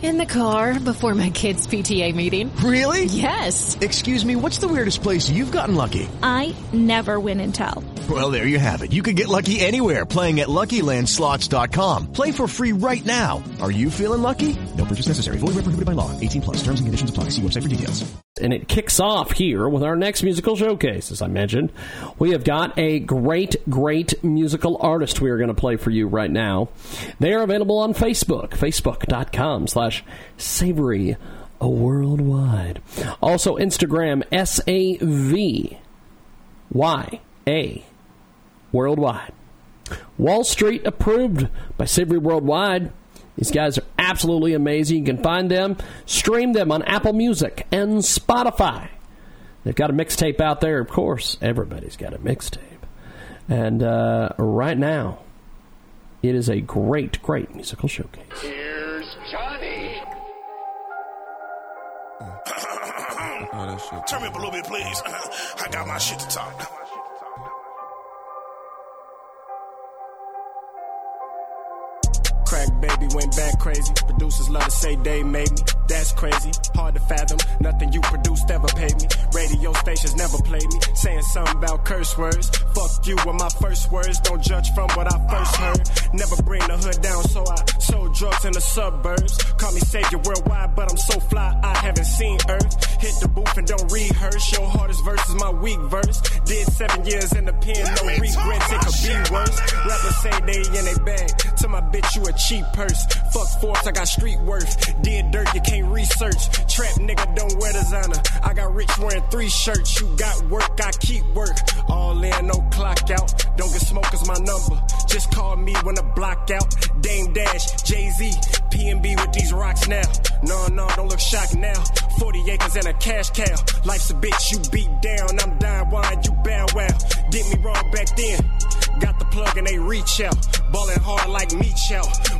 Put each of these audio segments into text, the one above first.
In the car before my kids' PTA meeting. Really? Yes. Excuse me, what's the weirdest place you've gotten lucky? I never win and tell. Well, there you have it. You can get lucky anywhere playing at LuckyLandSlots.com. Play for free right now. Are you feeling lucky? No purchase necessary. Void where prohibited by law. 18 plus. Terms and conditions apply. See website for details. And it kicks off here with our next musical showcase. As I mentioned, we have got a great, great musical artist we are going to play for you right now. They are available on Facebook, facebook.com slash savory a worldwide. Also, Instagram, S A V Y A worldwide. Wall Street approved by Savory Worldwide. These guys are absolutely amazing. You can find them, stream them on Apple Music and Spotify. They've got a mixtape out there, of course. Everybody's got a mixtape. And uh, right now, it is a great, great musical showcase. Here's Johnny. Oh, Turn me up a little bit, please. I got my shit to talk. Crack baby went back crazy. Producers love to say they made me. That's crazy. Hard to fathom. Nothing you produced ever paid me. Radio stations never played me. Saying something about curse words. Fuck you were my first words. Don't judge from what I first heard. Never bring the hood down, so I sold drugs in the suburbs. Call me savior worldwide, but I'm so fly I haven't seen Earth. Hit the booth and don't rehearse. Your hardest verse is my weak verse. Did seven years in the pen, no regrets. It could be worse. Rappers say they in a bag. To my bitch, you a cheap purse. Fuck Forbes, I got street worth. Did dirt, you can't research. Trap nigga don't wear designer. I got rich wearing three shirts. You got work, I keep work. All in, no clock out. Don't get smoke is my number. Just call me when the block out. Dame Dash, Jay Z, PNB with these rocks now. No, no, don't look shocked now. 40 acres and a cash cow. Life's a bitch, you beat down. I'm dying wine, you bow wow. Did me wrong back then. Got the plug and they reach out. Ballin' hard like meat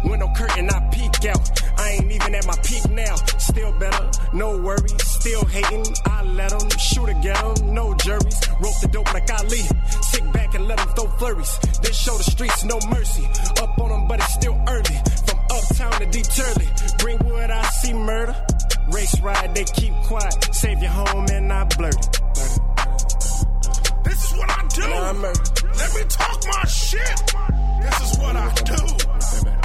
Window curtain, I peek out. I ain't even at my peak now. Still better, no worries. Still hating, I let them shoot get. No juries. Rope the dope like Ali. Sit back and let them throw flurries. Then show the streets no mercy. Up on them, but it's still early. From uptown to deep Turley. Greenwood, I see murder. Race ride, they keep quiet. Save your home and I blurt it. This is what I do. Let me talk my shit. This is what I do.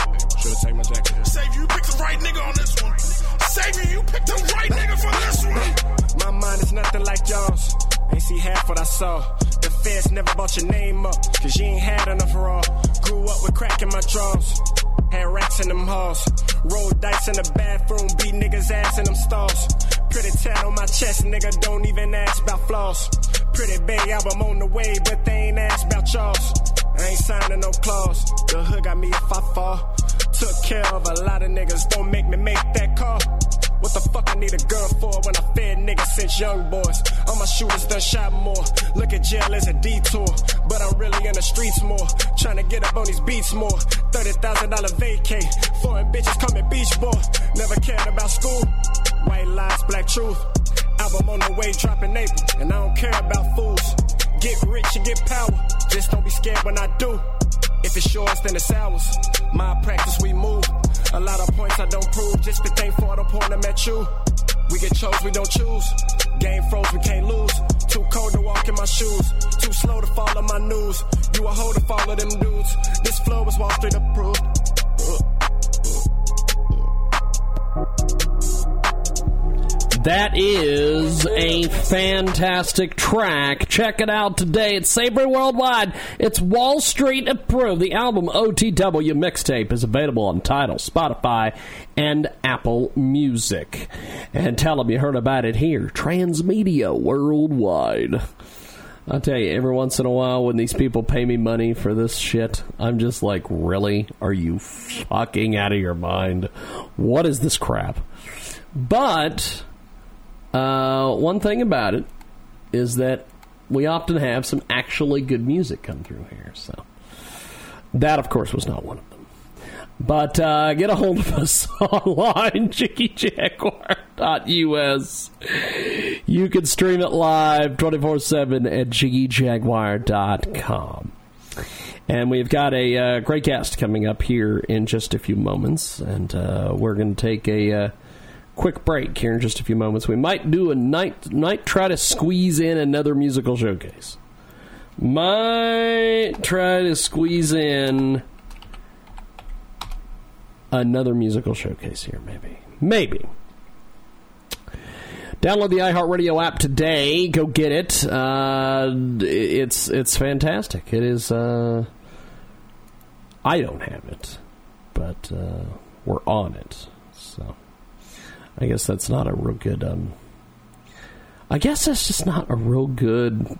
Should've taken my jacket. Save you picked the right nigga on this one. Save you, you picked the right nigga for this one. My mind is nothing like y'all's. Ain't see half what I saw. The feds never bought your name up, cause you ain't had enough raw. Grew up with crack in my drawers. Had racks in them halls. Rolled dice in the bathroom, beat niggas' ass in them stalls. Pretty tat on my chest, nigga, don't even ask about flaws. Pretty big album on the way, but they ain't asked about y'all's. I ain't signing no clause. The hood got me if I fall. Took care of a lot of niggas, don't make me make that call. What the fuck I need a girl for when I fed niggas since young boys? All my shooters done shot more. Look at jail as a detour, but I'm really in the streets more. Trying to get up on these beats more. Thirty thousand dollar vacay. Foreign bitches coming beach boy. Never cared about school. White lies, black truth. Album on the way, dropping April, and I don't care about fools. Get rich and get power. Just don't be scared when I do. If it's yours, then it's ours. My practice, we move. A lot of points I don't prove. Just be thankful I don't point them at you. We get chose, we don't choose. Game froze, we can't lose. Too cold to walk in my shoes. Too slow to follow my news. You a hoe to follow them dudes. This flow is Wall Street approved. That is a fantastic track. Check it out today. It's Savory Worldwide. It's Wall Street approved. The album OTW mixtape is available on Tidal, Spotify, and Apple Music. And tell them you heard about it here. Transmedia Worldwide. I'll tell you, every once in a while when these people pay me money for this shit, I'm just like, really? Are you fucking out of your mind? What is this crap? But uh, one thing about it is that we often have some actually good music come through here. So that, of course, was not one of them. But uh, get a hold of us online, JiggyJaguar.us. You can stream it live 24 7 at jiggyjaguar.com. And we've got a uh, great guest coming up here in just a few moments. And uh, we're going to take a uh, quick break here in just a few moments. We might do a night, night try to squeeze in another musical showcase. Might try to squeeze in another musical showcase here, maybe. Maybe. Download the iHeartRadio app today. Go get it. Uh, it's it's fantastic. It is. Uh, I don't have it, but uh, we're on it. So I guess that's not a real good. Um, I guess that's just not a real good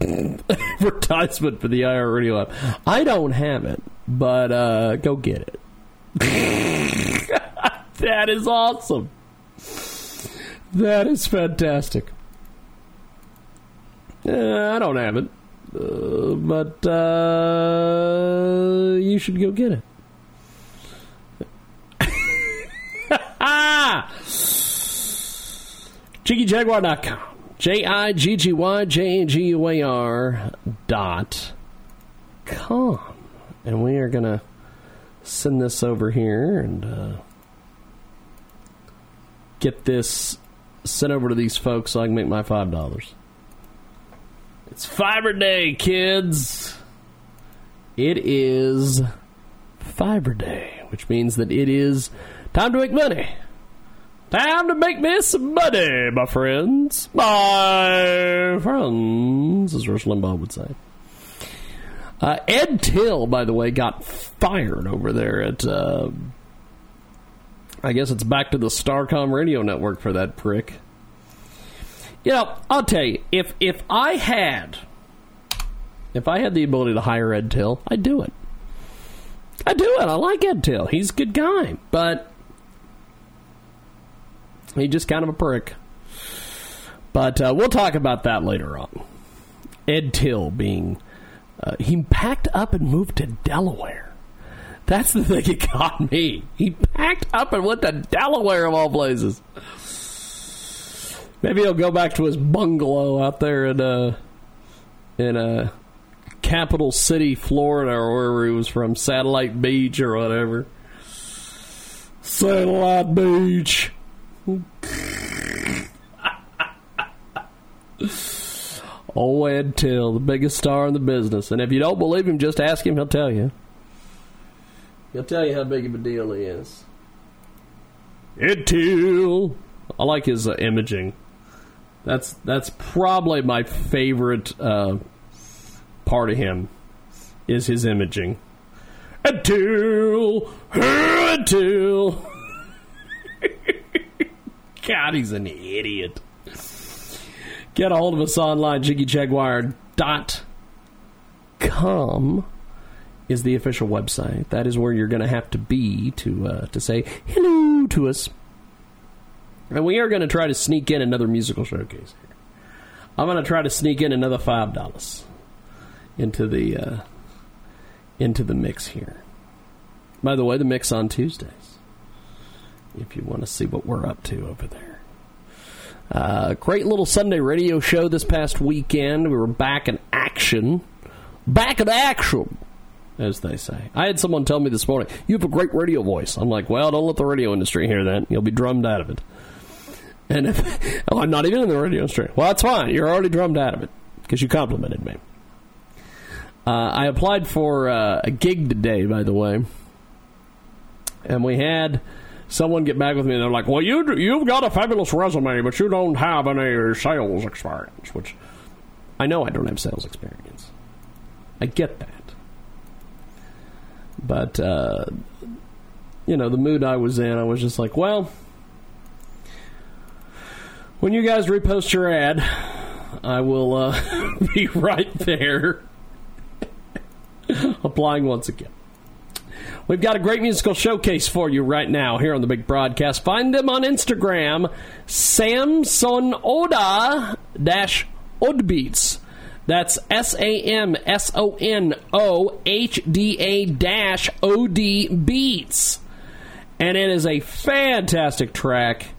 advertisement for the iHeartRadio app. I don't have it, but uh, go get it. that is awesome. That is fantastic. Uh, I don't have it, uh, but uh, you should go get it. JiggyJaguar.com. J I G G Y J A G U A R dot com. And we are going to send this over here and uh, get this sent over to these folks so I can make my five dollars. It's Fiber Day, kids. It is Fiber Day, which means that it is time to make money. Time to make me some money, my friends. My friends, as Rush Limbaugh would say. Uh, Ed Tyll, by the way, got fired over there at. Uh, I guess it's back to the Starcom radio network for that prick. You know, I'll tell you, if if I had, if I had the ability to hire Ed Tyll, I'd do it. I'd do it. I like Ed Tyll. He's a good guy, but he's just kind of a prick. But uh, we'll talk about that later on. Ed Tyll being uh, he packed up and moved to Delaware. That's the thing that got me. He packed up and went to Delaware of all places. Maybe he'll go back to his bungalow out there in uh in uh capital city, Florida, or wherever he was from, Satellite Beach or whatever. Satellite Beach. Old Ed Tyll, the biggest star in the business. And if you don't believe him, just ask him, he'll tell you. He'll tell you how big of a deal he is. Ed Tyll. I like his uh, imaging. That's that's probably my favorite uh, part of him is his imaging. Ed Tyll, Ed Tyll. God, he's an idiot. Get a hold of us online, jiggyjaguar.com is the official website. That is where you're going to have to be to uh, to say hello to us. And we are going to try to sneak in another musical showcase here. I'm going to try to sneak in another five dollars into the uh, into the mix here. By the way, the mix on Tuesdays. If you want to see what we're up to over there. Uh, great little Sunday radio show this past weekend. We were back in action. Back in action, as they say. I had someone tell me this morning, You have a great radio voice. I'm like, Well, don't let the radio industry hear that. You'll be drummed out of it. And if, oh, I'm not even in the radio industry. Well, that's fine. You're already drummed out of it because you complimented me. Uh, I applied for uh, a gig today, by the way. And we had someone get back with me and they're like, "Well, you you've got a fabulous resume, but you don't have any sales experience." Which I know I don't have sales experience. I get that, but uh, you know the mood I was in, I was just like, "Well, when you guys repost your ad, I will uh, be right there." applying once again. We've got a great musical showcase for you right now here on the big broadcast. Find them on Instagram, Samson Ohda dash Odbeats. That's S A M S O N O H D A dash O D Beats. And it is a fantastic track.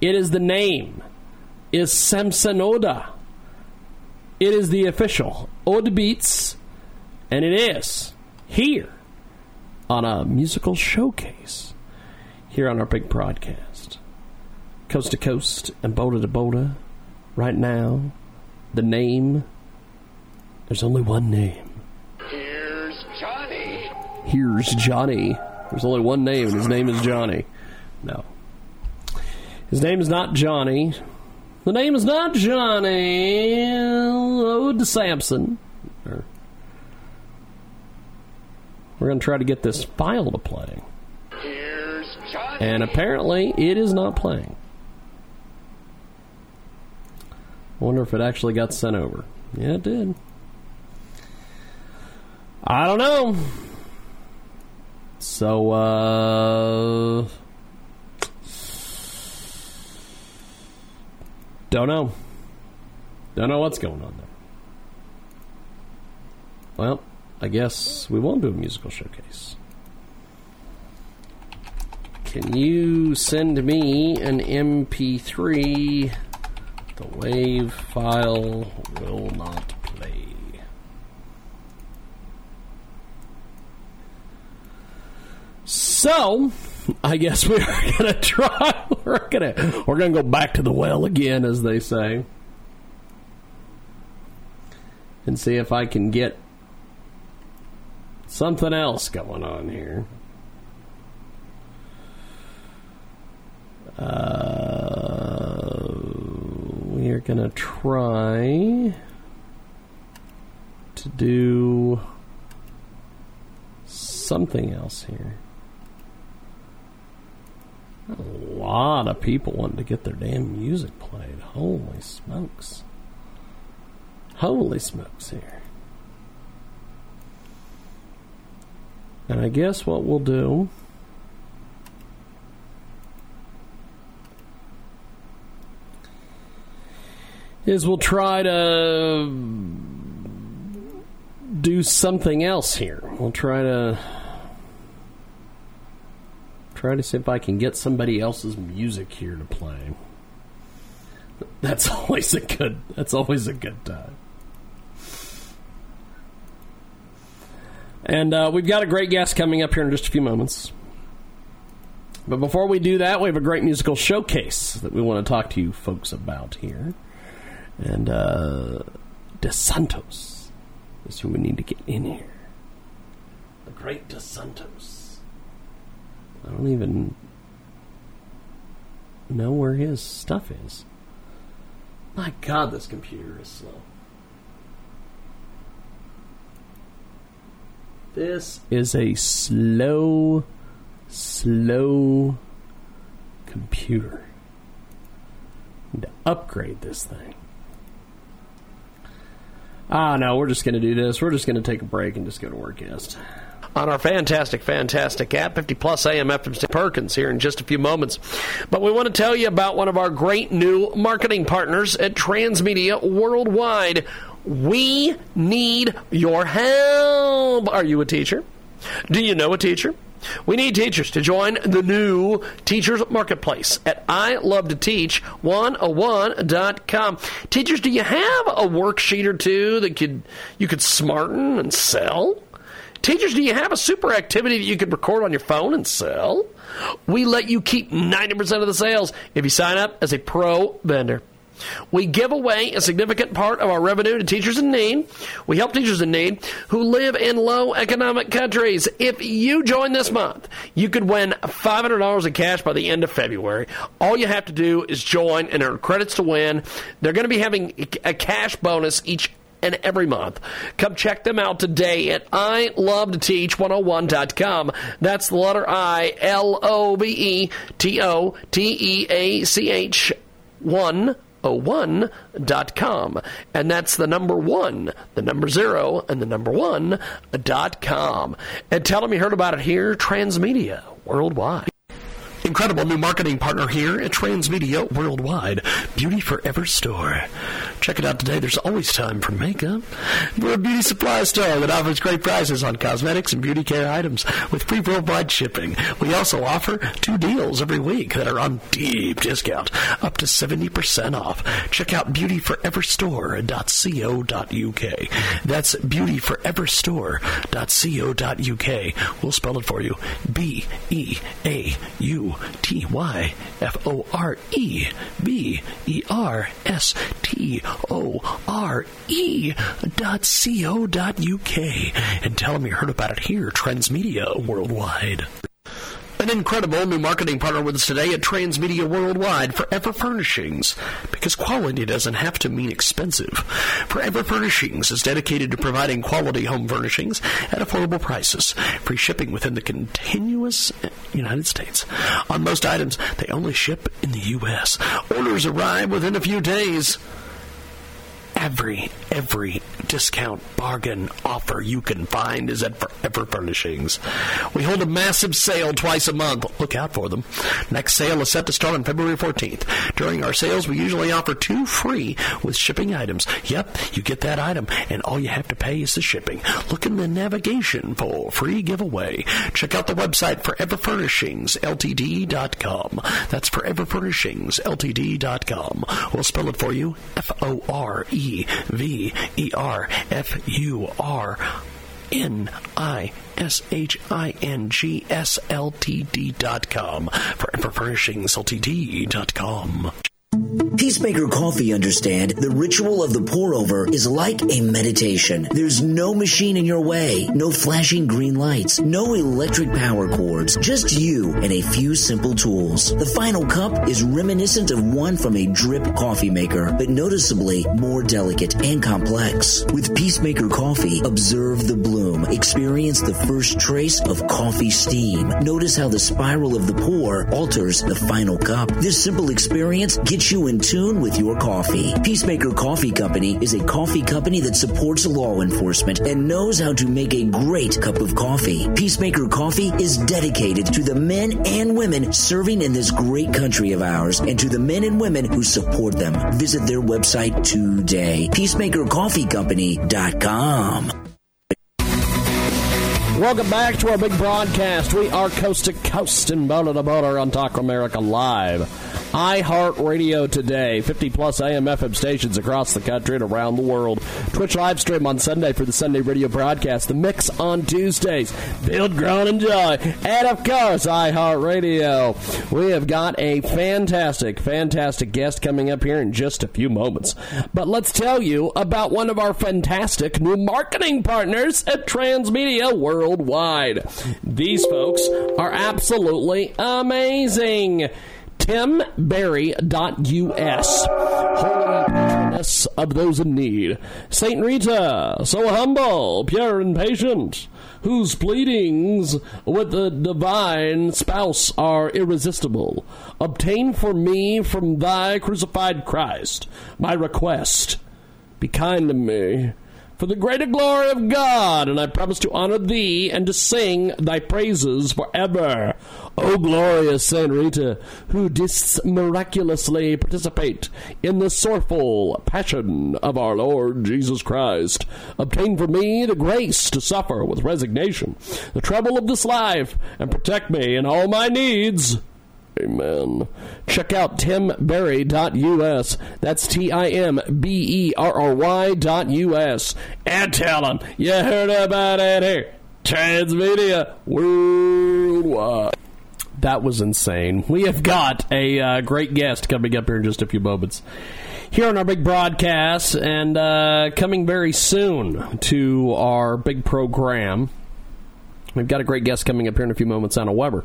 It is the name is Samson Ohda. It is the official Oda Beats, and it is here on a musical showcase here on our big broadcast. Coast to coast and boda to boda. Right now, the name, there's only one name. Here's Johnny. Here's Johnny. There's only one name, and his name is Johnny. No. His name is not Johnny. The name is not Johnny Ode Sampson. Or- We're going to try to get this file to play. And apparently, it is not playing. I wonder if it actually got sent over. Yeah, it did. I don't know. So, uh. Don't know. Don't know what's going on there. Well, I guess we won't do a musical showcase. Can you send me an MP3? The wave file will not play. So, I guess we are gonna try. We're gonna we're gonna go back to the well again, as they say, and see if I can get something else going on here. Uh, we are gonna try to do something else here. A lot of people wanting to get their damn music played. Holy smokes. Holy smokes here. And I guess what we'll do is we'll try to do something else here. We'll try to try to see if I can get somebody else's music here to play. That's always a good. That's always a good time. And uh, we've got a great guest coming up here in just a few moments. But before we do that, we have a great musical showcase that we want to talk to you folks about here. And uh, De Santos is who we need to get in here. The great De Santos. I don't even know where his stuff is. My God, this computer is slow. This is a slow, slow computer. To upgrade this thing. Ah, no, we're just going to do this. We're just going to take a break and just go to work, guest. On our fantastic, fantastic app, 50 plus AM FM. Perkins here in just a few moments. But we want to tell you about one of our great new marketing partners at Transmedia Worldwide. We need your help. Are you a teacher? Do you know a teacher? We need teachers to join the new Teachers Marketplace at I Love to Teach 101.com. Teachers, do you have a worksheet or two that could you could smarten and sell? Teachers, do you have a super activity that you could record on your phone and sell? We let you keep 90% of the sales if you sign up as a pro vendor. We give away a significant part of our revenue to teachers in need. We help teachers in need who live in low economic countries. If you join this month, you could win $500 in cash by the end of February. All you have to do is join and earn credits to win. They're going to be having a cash bonus each and every month. Come check them out today at I Love to Teach 101.com. That's the letter I L O V E T O T E A C H 1 01.com. And that's the number one, the number zero, and the number one dot com. And tell them you heard about it here, Transmedia Worldwide. Incredible new marketing partner here at Transmedia Worldwide, Beauty Forever Store. Check it out today. There's always time for makeup. We're a beauty supply store that offers great prices on cosmetics and beauty care items with free worldwide shipping. We also offer two deals every week that are on deep discount, up to 70% off. Check out beautyforeverstore.co.uk. That's beautyforeverstore.co.uk. We'll spell it for you. B E A U T Y F O R E B E R S T O R E dot C O dot UK. And tell them you heard about it here, Transmedia Worldwide. An incredible new marketing partner with us today at Transmedia Worldwide, Forever Furnishings. Because quality doesn't have to mean expensive. Forever Furnishings is dedicated to providing quality home furnishings at affordable prices. Free shipping within the continuous United States. On most items, they only ship in the U.S. Orders arrive within a few days every every discount bargain offer you can find is at Forever Furnishings. We hold a massive sale twice a month. Look out for them. Next sale is set to start on February 14th. During our sales, we usually offer two free with shipping items. Yep, you get that item, and all you have to pay is the shipping. Look in the navigation for free giveaway. Check out the website foreverfurnishingsltd.com. That's foreverfurnishingsltd.com. We'll spell it for you. F O R E V E R F U R N I S H I N G S L T D dot com. Forever Furnishings Ltd dot com. Peacemaker Coffee understand the ritual of the pour over is like a meditation. There's no machine in your way, no flashing green lights, no electric power cords, just you and a few simple tools. The final cup is reminiscent of one from a drip coffee maker, but noticeably more delicate and complex. With Peacemaker Coffee, observe the bloom, experience the first trace of coffee steam. Notice how the spiral of the pour alters the final cup. This simple experience gets you in tune with your coffee. Peacemaker Coffee Company is a coffee company that supports law enforcement and knows how to make a great cup of coffee. Peacemaker Coffee is dedicated to the men and women serving in this great country of ours and to the men and women who support them. Visit their website today. PeacemakerCoffeeCompany.com. Welcome back to our big broadcast. We are coast to coast and border to border on Talk America Live. iHeartRadio today, 50 plus AM FM stations across the country and around the world. Twitch live stream on Sunday for the Sunday radio broadcast. The mix on Tuesdays. Build, grown, enjoy. And of course, iHeartRadio. We have got a fantastic, fantastic guest coming up here in just a few moments. But let's tell you about one of our fantastic new marketing partners at Transmedia Worldwide. These folks are absolutely amazing timberry.us. Holy patroness of those in need. Saint Rita, so humble, pure and patient, whose pleadings with the divine spouse are irresistible. Obtain for me from thy crucified Christ my request. Be kind to me for the greater glory of God, and I promise to honor thee and to sing thy praises forever. O glorious Saint Rita, who didst miraculously participate in the sorrowful passion of our Lord Jesus Christ, obtain for me the grace to suffer with resignation the trouble of this life, and protect me in all my needs. Amen. Check out timberry.us. That's T I M B E R R Y dot US. And tell them you heard about it here. Transmedia Worldwide. That was insane. We have got a uh, great guest coming up here in just a few moments. Here on our big broadcast, and uh, coming very soon to our big program. We've got a great guest coming up here in a few moments, Anna Weber.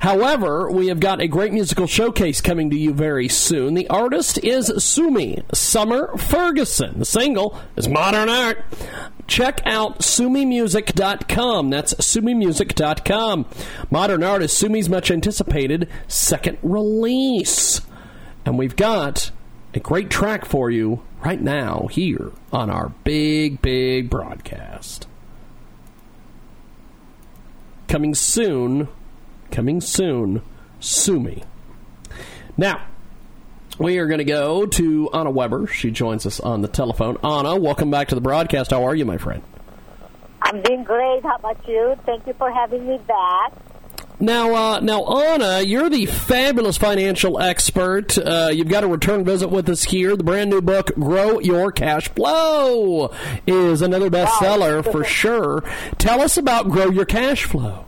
However, we have got a great musical showcase coming to you very soon. The artist is Sumi Summer Ferguson. The single is Modern Art. Check out sumimusic.com. That's sumimusic.com. Modern Art is Sumi's much anticipated second release. And we've got a great track for you right now here on our big, big broadcast. Coming soon coming soon, Sumi. Now, we are going to go to Anna Weber. She joins us on the telephone. Anna, welcome back to the broadcast. How are you, my friend? I'm doing great. How about you? Thank you for having me back. Now, uh, now, Anna, you're the fabulous financial expert. Uh, you've got a return visit with us here. The brand new book, "Grow Your Cash Flow," is another bestseller wow. for sure. Tell us about "Grow Your Cash Flow."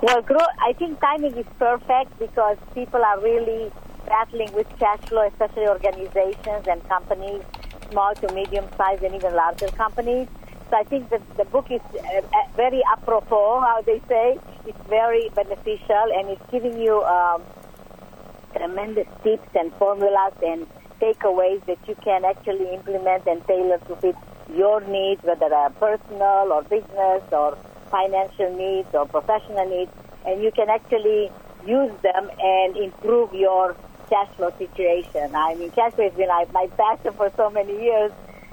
Well, I think timing is perfect because people are really battling with cash flow, especially organizations and companies, small to medium sized and even larger companies. So I think that the book is uh, uh, very apropos, how they say. It's very beneficial and it's giving you um, tremendous tips and formulas and takeaways that you can actually implement and tailor to fit your needs, whether a personal or business or financial needs or professional needs. And you can actually use them and improve your cash flow situation. I mean, cash flow has been my passion for so many years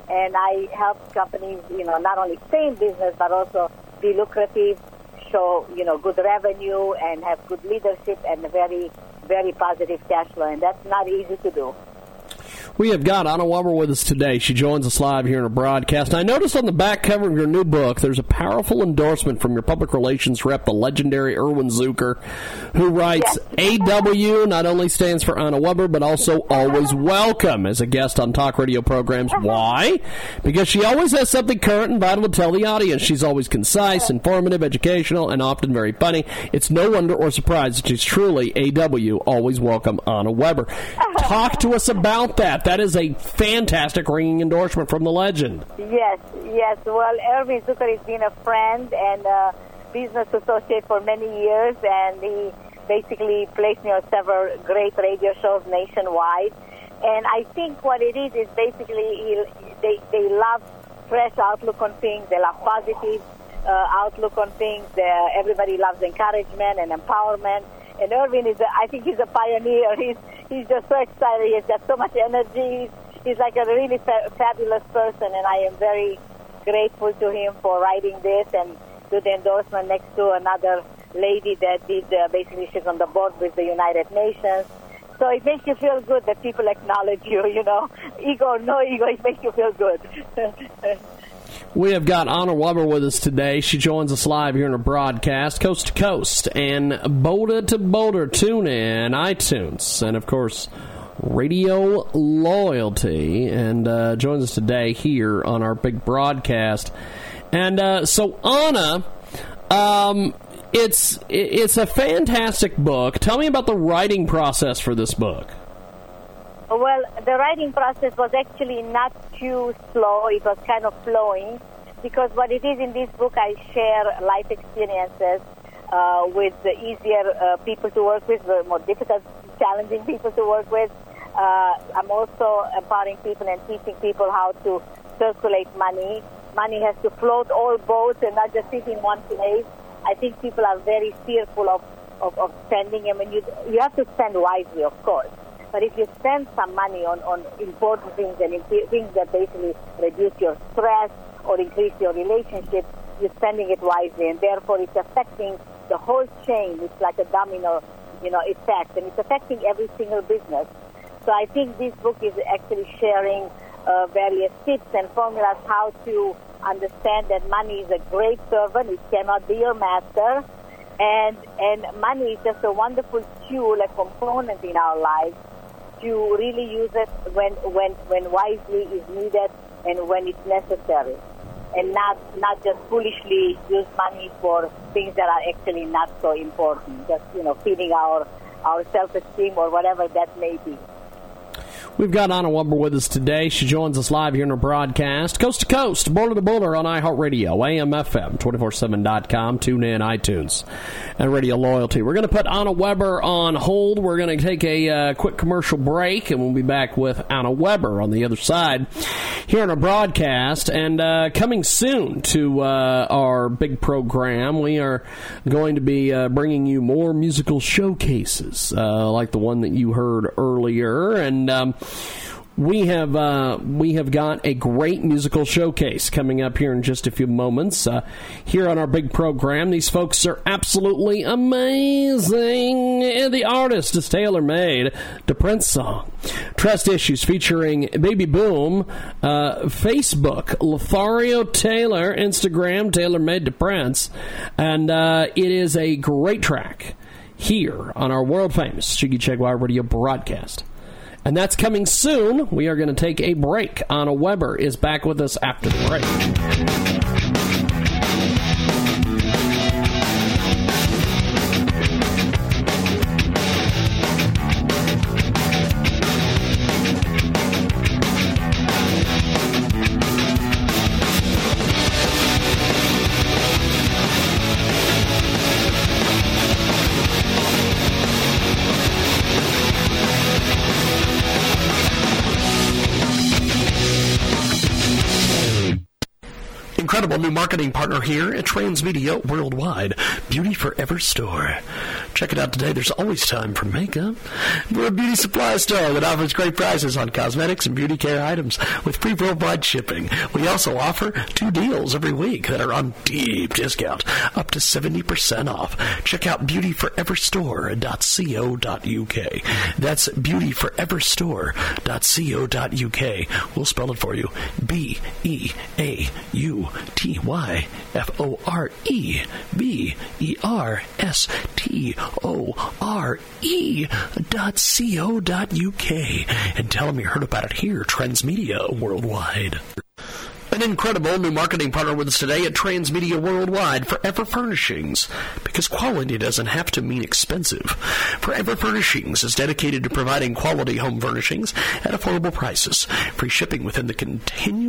and I help companies, you know, not only stay in business but also be lucrative, show you know good revenue, and have good leadership and very very positive cash flow, and that's not easy to do. We have got Anna Weber with us today. She joins us live here in a broadcast. I noticed on the back cover of your new book, there's a powerful endorsement from your public relations rep, the legendary Irwin Zucker, who writes yes. AW not only stands for Anna Weber, but also always welcome as a guest on talk radio programs. Uh-huh. Why? Because she always has something current and vital to tell the audience. She's always concise, informative, educational, and often very funny. It's no wonder or surprise that she's truly AW, always welcome Anna Weber. Oh. Talk to us about that. That is a fantastic ringing endorsement from the legend. Yes, yes. Well, Irving Zucker has been a friend and a business associate for many years, and he basically placed me on several great radio shows nationwide. And I think what it is is basically he, they they love fresh outlook on things. They love positive uh, outlook on things. Everybody loves encouragement and empowerment. And Irwin is, a, I think he's a pioneer. He's he's just so excited. He's got so much energy. He's, he's like a really fa- fabulous person, and I am very grateful to him for writing this and do the endorsement next to another lady that did uh, basically she's on the board with the United Nations. So it makes you feel good that people acknowledge you, you know. Ego no ego, it makes you feel good. We have got Anna Weber with us today. She joins us live here in a broadcast, coast to coast and Boulder to Boulder. Tune in, iTunes, and of course, Radio Loyalty, and uh, joins us today here on our big broadcast. And uh, so, Anna, um, it's it's a fantastic book. Tell me about the writing process for this book. Well, the writing process was actually not too slow. It was kind of flowing because what it is in this book, I share life experiences uh, with easier uh, people to work with, the more difficult, challenging people to work with. Uh, I'm also empowering people and teaching people how to circulate money. Money has to float all boats and not just sit in one place. I think people are very fearful of, of, of spending. I mean, you, you have to spend wisely, of course. But if you spend some money on, on important things and things that basically reduce your stress or increase your relationship, you're spending it wisely, and therefore it's affecting the whole chain. It's like a domino, you know, effect, and it's affecting every single business. So I think this book is actually sharing uh, various tips and formulas how to understand that money is a great servant. It cannot be your master. And, and money is just a wonderful tool, a component in our lives to really use it when, when, when wisely is needed and when it's necessary. And not, not just foolishly use money for things that are actually not so important, just, you know, feeding our, our self-esteem or whatever that may be. We've got Anna Weber with us today. She joins us live here in our broadcast, coast to coast, border to border on iHeartRadio, AMFM, 247.com, tune in, iTunes, and Radio Loyalty. We're going to put Anna Weber on hold. We're going to take a uh, quick commercial break, and we'll be back with Anna Weber on the other side here in our broadcast. And uh, coming soon to uh, our big program, we are going to be uh, bringing you more musical showcases uh, like the one that you heard earlier. And um, we have uh, we have got a great musical showcase coming up here in just a few moments. Uh, here on our big program, these folks are absolutely amazing. And the artist is tailor made. The Prince song, Trust Issues featuring Baby Boom, uh, Facebook Lothario Taylor, Instagram Taylor Made to Prince, and uh, it is a great track here on our world famous Jiggy Jaguar Radio broadcast. And that's coming soon. We are going to take a break. Anna Weber is back with us after the break. Marketing partner here at Transmedia Worldwide, Beauty Forever Store. Check it out today. There's always time for makeup. We're a beauty supply store that offers great prices on cosmetics and beauty care items with free worldwide shipping. We also offer two deals every week that are on deep discount, up to 70% off. Check out beautyforeverstore.co.uk. That's beautyforeverstore.co.uk. We'll spell it for you. B E A U T Y F O R E B E R S T O R E dot C O dot UK. And tell them you heard about it here, Transmedia Worldwide. An incredible new marketing partner with us today at Transmedia Worldwide, Forever Furnishings. Because quality doesn't have to mean expensive. Forever Furnishings is dedicated to providing quality home furnishings at affordable prices. Free shipping within the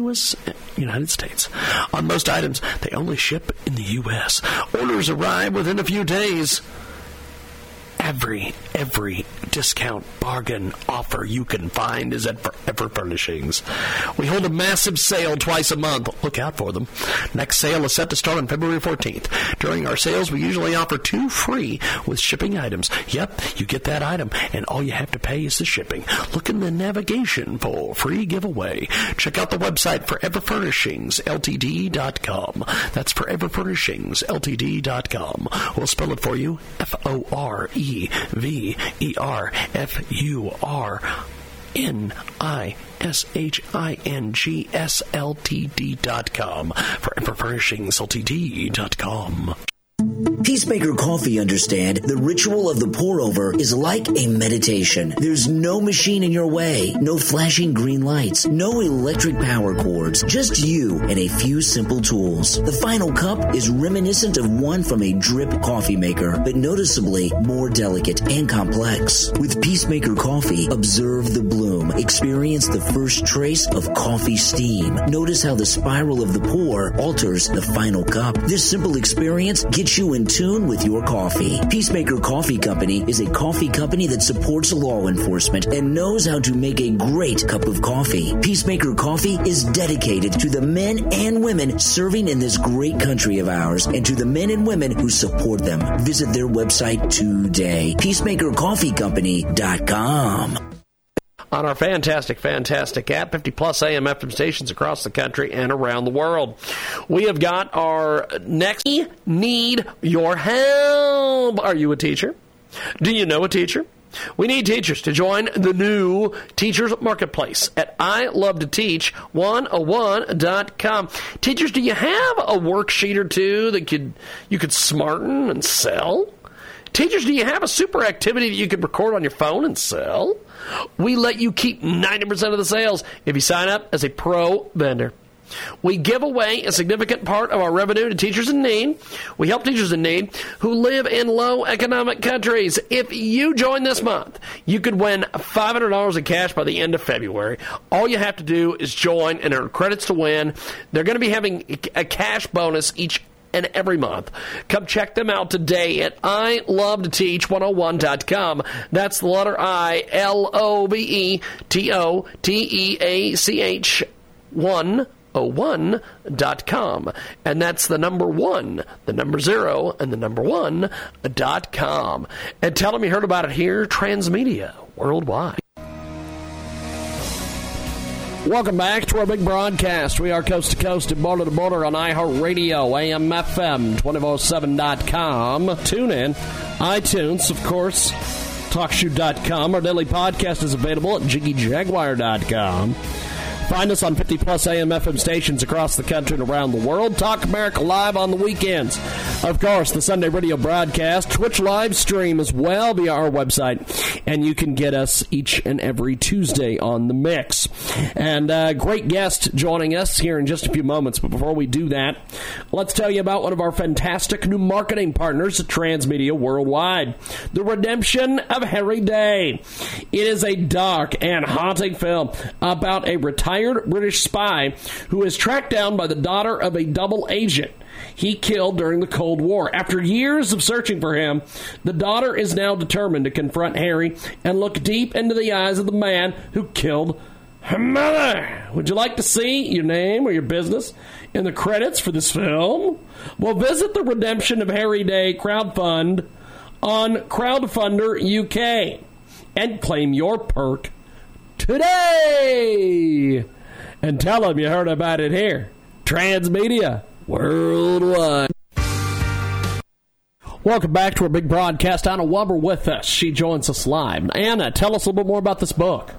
continuous uh, United States. On most items, they only ship in the U.S. Orders arrive within a few days every every discount bargain offer you can find is at Forever Furnishings. We hold a massive sale twice a month. Look out for them. Next sale is set to start on February 14th. During our sales, we usually offer two free with shipping items. Yep, you get that item, and all you have to pay is the shipping. Look in the navigation for free giveaway. Check out the website foreverfurnishingsltd.com. That's foreverfurnishingsltd.com. We'll spell it for you. F O R E V E R F U R N I S H I N G S L T D dot com. for Furnishings Ltd dot com. Peacemaker Coffee understand the ritual of the pour over is like a meditation. There's no machine in your way, no flashing green lights, no electric power cords, just you and a few simple tools. The final cup is reminiscent of one from a drip coffee maker, but noticeably more delicate and complex. With Peacemaker Coffee, observe the bloom, experience the first trace of coffee steam. Notice how the spiral of the pour alters the final cup. This simple experience gets you in tune with your coffee. Peacemaker Coffee Company is a coffee company that supports law enforcement and knows how to make a great cup of coffee. Peacemaker Coffee is dedicated to the men and women serving in this great country of ours and to the men and women who support them. Visit their website today. PeacemakerCoffeeCompany.com on our fantastic, fantastic app, 50 plus AM FM stations across the country and around the world. We have got our next need your help. Are you a teacher? Do you know a teacher? We need teachers to join the new Teachers Marketplace at iLoveToTeach101.com. Teachers, do you have a worksheet or two that could you could smarten and sell? Teachers, do you have a super activity that you could record on your phone and sell? We let you keep 90% of the sales if you sign up as a pro vendor. We give away a significant part of our revenue to teachers in need. We help teachers in need who live in low economic countries. If you join this month, you could win $500 in cash by the end of February. All you have to do is join and earn credits to win. They're going to be having a cash bonus each and every month. Come check them out today at I Love to Teach 101.com. That's the letter I L O V E T O T E A C H 1 one.com. And that's the number one, the number zero, and the number one dot com. And tell them you heard about it here, Transmedia Worldwide. Welcome back to our big broadcast. We are coast to coast and border to border on iHeartRadio, AM, FM, 247.com. Tune in, iTunes, of course, TalkShoe.com. Our daily podcast is available at JiggyJaguar.com. Find us on 50 plus AM FM stations across the country and around the world. Talk America Live on the weekends. Of course, the Sunday radio broadcast, Twitch live stream as well via our website. And you can get us each and every Tuesday on the mix. And uh, great guest joining us here in just a few moments. But before we do that, let's tell you about one of our fantastic new marketing partners at Transmedia Worldwide The Redemption of Harry Day. It is a dark and haunting film about a retired British spy who is tracked down by the daughter of a double agent he killed during the Cold War. After years of searching for him, the daughter is now determined to confront Harry and look deep into the eyes of the man who killed her mother. Would you like to see your name or your business in the credits for this film? Well, visit the Redemption of Harry Day crowdfund on Crowdfunder UK and claim your perk today. And tell them you heard about it here. Transmedia Worldwide. Welcome back to our big broadcast. Anna Weber with us. She joins us live. Anna, tell us a little bit more about this book.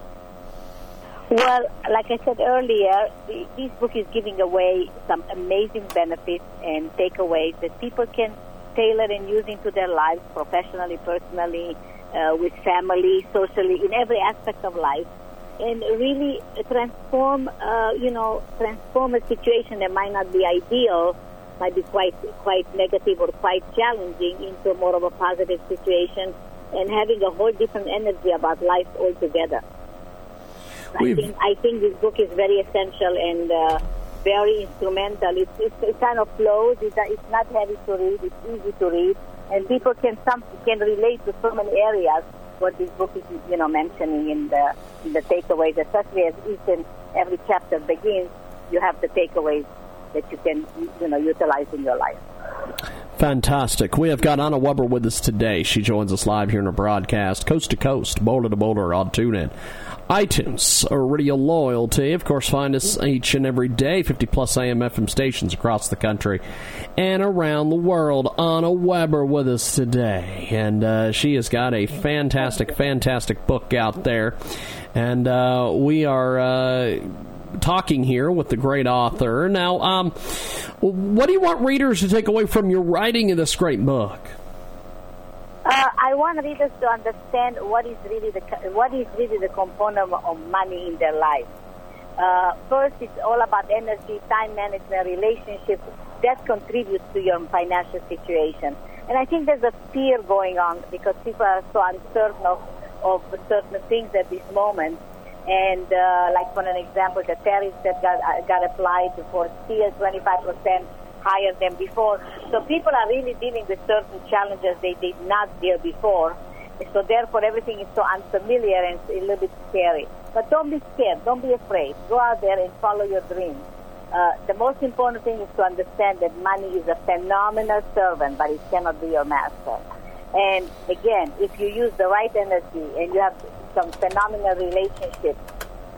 Well, like I said earlier, this book is giving away some amazing benefits and takeaways that people can tailor and use into their lives, professionally, personally, uh, with family, socially, in every aspect of life, and really transform, uh, you know, transform a situation that might not be ideal, might be quite quite negative or quite challenging, into more of a positive situation, and having a whole different energy about life altogether. I think I think this book is very essential and uh, very instrumental. It's, it's, it kind of flows. It's, it's not heavy to read. It's easy to read, and people can some can relate to so many areas what this book is, you know, mentioning in the in the takeaways, especially as each and every chapter begins, you have the takeaways that you can, you know, utilize in your life. Fantastic. We have got Anna Weber with us today. She joins us live here in a broadcast, coast to coast, boulder to boulder on TuneIn iTunes, Radio Loyalty. Of course, find us each and every day, 50 plus AM FM stations across the country and around the world. Anna Weber with us today. And uh, she has got a fantastic, fantastic book out there. And uh, we are. Uh, talking here with the great author. Now, um, what do you want readers to take away from your writing of this great book? Uh, I want readers to understand what is really the what is really the component of money in their life. Uh, first, it's all about energy, time management, relationships that contributes to your financial situation. And I think there's a fear going on because people are so uncertain of, of certain things at this moment. And uh, like for an example, the tariffs that got, uh, got applied for steel, 25 percent higher than before. So people are really dealing with certain challenges they did not deal before. So therefore, everything is so unfamiliar and a little bit scary. But don't be scared. Don't be afraid. Go out there and follow your dreams. Uh, the most important thing is to understand that money is a phenomenal servant, but it cannot be your master. And again, if you use the right energy and you have some phenomenal relationships,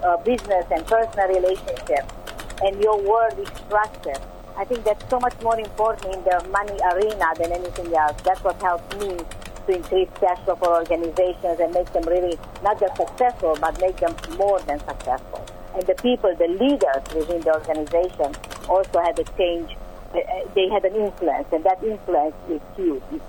uh, business and personal relationships, and your word is trusted, I think that's so much more important in the money arena than anything else. That's what helps me to increase cash flow for organizations and make them really not just successful, but make them more than successful. And the people, the leaders within the organization also had a change. Uh, uh, they had an influence, and that influence is huge. It's,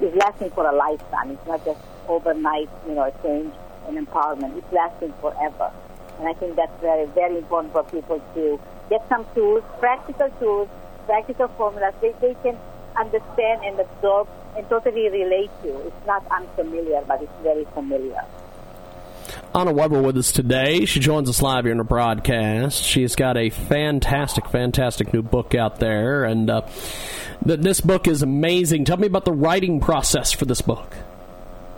it's lasting for a lifetime. It's not just overnight, you know, change and empowerment. It's lasting forever. And I think that's very, very important for people to get some tools, practical tools, practical formulas they, they can understand and absorb and totally relate to. It's not unfamiliar, but it's very familiar. Anna Weber with us today. She joins us live here in the broadcast. She's got a fantastic, fantastic new book out there, and uh, th- this book is amazing. Tell me about the writing process for this book.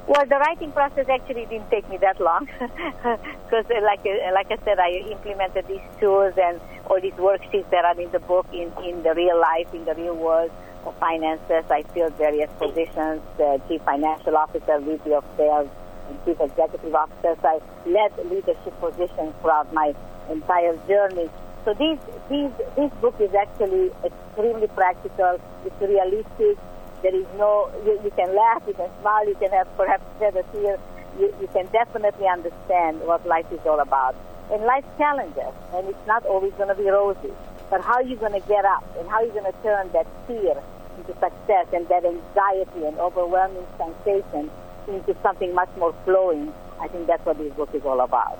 Well, the writing process actually didn't take me that long because, uh, like uh, like I said, I implemented these tools and all these worksheets that are in the book in, in the real life, in the real world of finances. I filled various positions: uh, chief financial officer, VP of sales, and chief executive officers. I led leadership positions throughout my entire journey. So these, these, this book is actually extremely practical. It's realistic. There is no, you, you can laugh, you can smile, you can have perhaps shed a tear. You, you can definitely understand what life is all about. And life challenges, and it's not always going to be rosy. But how are you going to get up, and how are you going to turn that fear into success, and that anxiety and overwhelming sensation into something much more flowing? I think that's what this book is all about.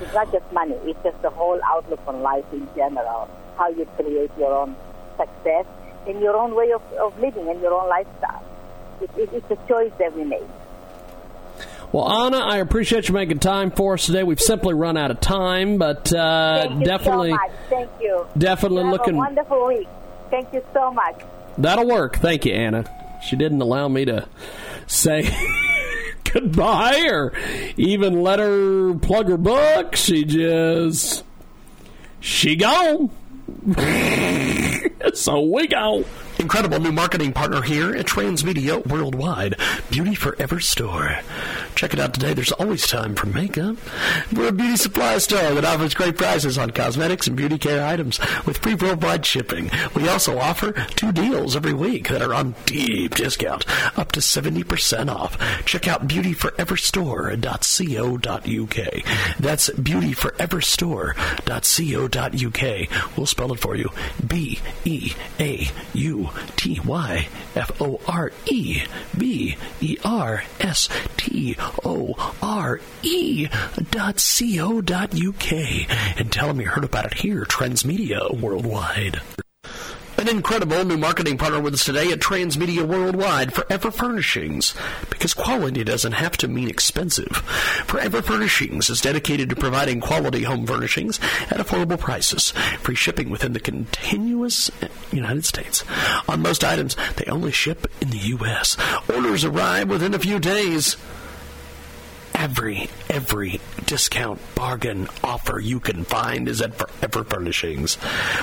It's not just money, it's just the whole outlook on life in general, how you create your own success in your own way of, of living and your own lifestyle. It, it, it's a choice that we make. Well, Anna, I appreciate you making time for us today. We've simply run out of time, but uh, Thank you definitely, so much. Thank you. definitely You have looking. a wonderful week. Thank you so much. That'll work. Thank you, Anna. She didn't allow me to say goodbye or even let her plug her book. She just she gone. so we go. Incredible new marketing partner here at Transmedia Worldwide, Beauty Forever Store. Check it out today. There's always time for makeup. We're a beauty supply store that offers great prices on cosmetics and beauty care items with free worldwide shipping. We also offer two deals every week that are on deep discount, up to 70% off. Check out beautyforeverstore.co.uk. That's beautyforeverstore.co.uk. We'll spell it for you. B E A U T Y F O R E B E R S T O R E dot C O dot UK. And tell them you heard about it here, Transmedia Worldwide. An incredible new marketing partner with us today at Transmedia Worldwide, Forever Furnishings. Because quality doesn't have to mean expensive. Forever Furnishings is dedicated to providing quality home furnishings at affordable prices. Free shipping within the continuous United States. On most items, they only ship in the U.S. Orders arrive within a few days every every discount bargain offer you can find is at Forever Furnishings.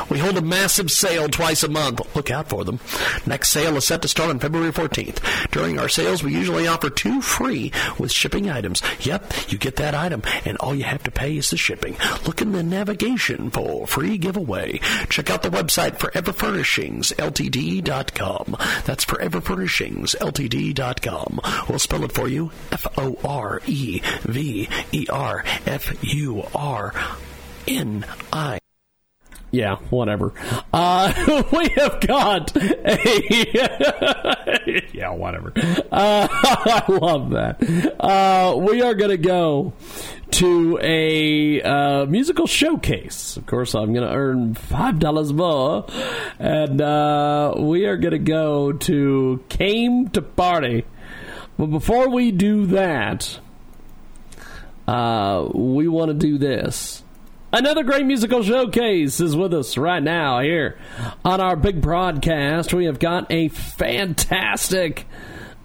We hold a massive sale twice a month. Look out for them. Next sale is set to start on February 14th. During our sales, we usually offer two free with shipping items. Yep, you get that item, and all you have to pay is the shipping. Look in the navigation for free giveaway. Check out the website foreverfurnishingsltd.com. That's foreverfurnishingsltd.com. We'll spell it for you. F O R E V E R F U R N I. Yeah, whatever. Uh, we have got a. yeah, whatever. Uh, I love that. Uh, we are going to go to a uh, musical showcase. Of course, I'm going to earn $5 more. And uh, we are going to go to Came to Party. But before we do that, uh, we want to do this. Another great musical showcase is with us right now here on our big broadcast. We have got a fantastic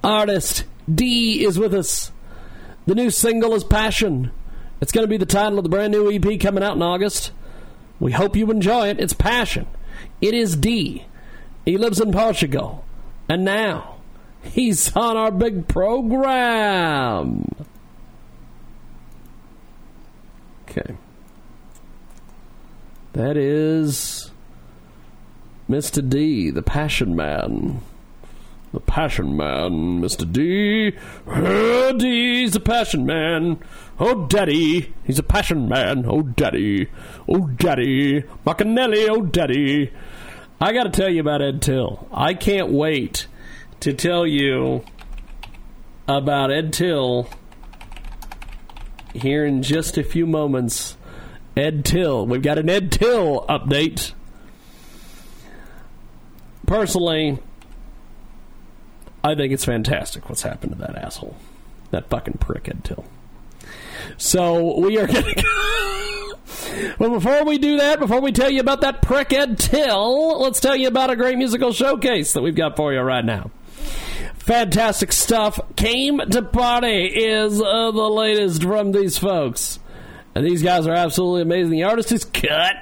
artist. D is with us. The new single is Passion. It's going to be the title of the brand new EP coming out in August. We hope you enjoy it. It's Passion. It is D. He lives in Portugal. And now he's on our big program. Okay. That is Mr. D, the Passion Man. The Passion Man, Mr. D. Oh, D's the Passion Man. Oh, Daddy, he's a Passion Man. Oh, Daddy. Oh, Daddy. Macanelli, oh, Daddy. I gotta tell you about Ed Tyll. I can't wait to tell you about Ed Tyll here in just a few moments. Ed Tyll. We've got an Ed Tyll update. Personally, I think it's fantastic what's happened to that asshole. That fucking prick, Ed Tyll. So we are going to. But before we do that, before we tell you about that prick Ed Tyll, let's tell you about a great musical showcase that we've got for you right now. Fantastic stuff. Came to Party is uh, the latest from these folks. And these guys are absolutely amazing. The artist is cut.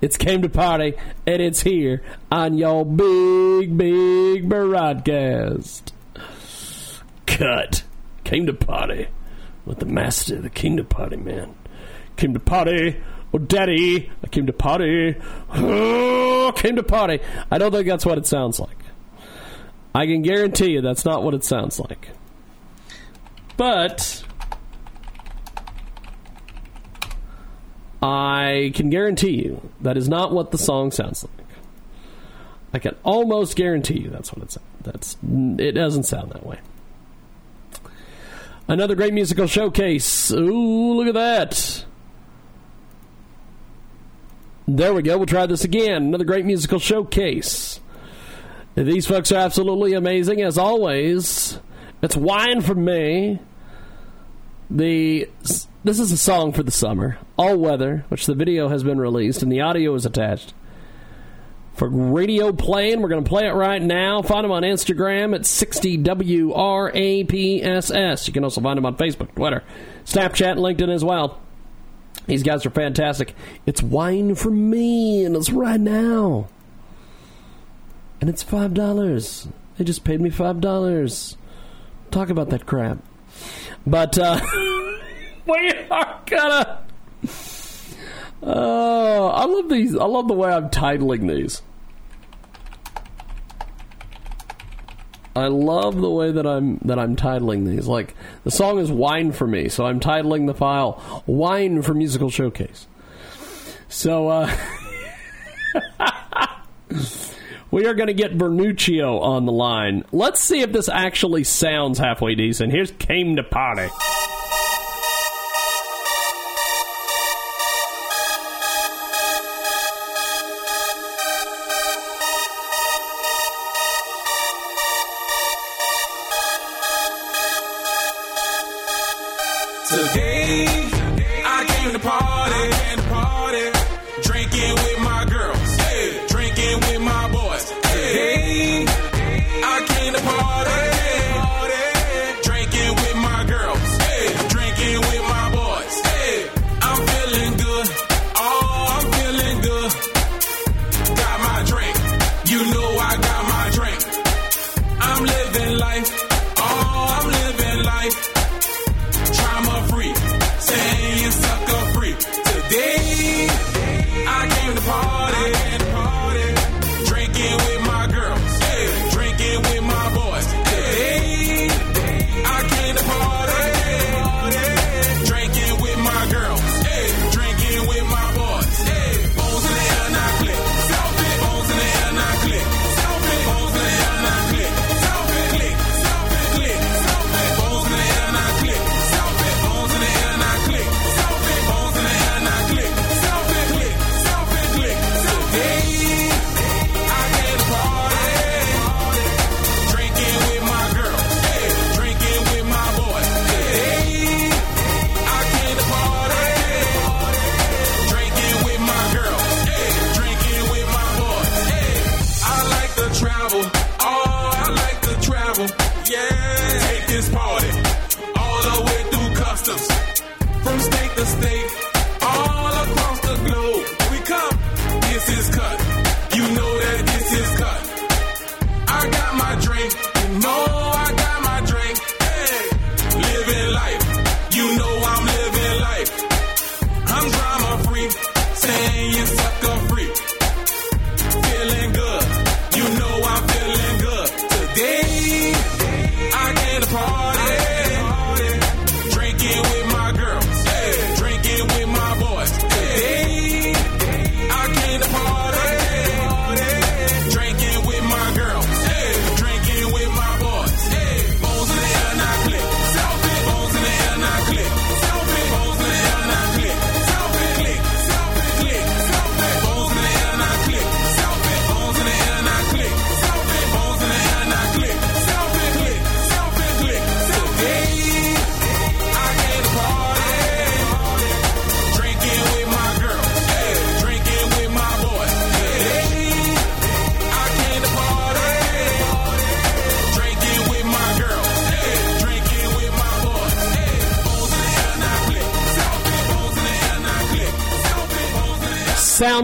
It's came to party, and it's here on your big, big broadcast. Cut. Came to party. with the master, the king to party, man. Came to party. Oh, daddy, I came to party. Oh, came to party. I don't think that's what it sounds like. I can guarantee you that's not what it sounds like. But I can guarantee you that is not what the song sounds like. I can almost guarantee you that's what it sounds. That's it doesn't sound that way. Another great musical showcase. Ooh, look at that. There we go. We'll try this again. Another great musical showcase. These folks are absolutely amazing as always. It's wine for me. The this is a song for the summer, All Weather, which the video has been released and the audio is attached. For radio playing, we're going to play it right now. Find them on Instagram at 60WRAPSS. You can also find them on Facebook, Twitter, Snapchat, LinkedIn as well. These guys are fantastic. It's wine for me, and it's right now. And it's $5. They just paid me $5. Talk about that crap. But, uh, we are gonna. Oh, I love these. I love the way I'm titling these. I love the way that I'm that I'm titling these. Like the song is "Wine for Me," so I'm titling the file "Wine for Musical Showcase." So uh, we are going to get Vernuccio on the line. Let's see if this actually sounds halfway decent. Here's "Came to Party."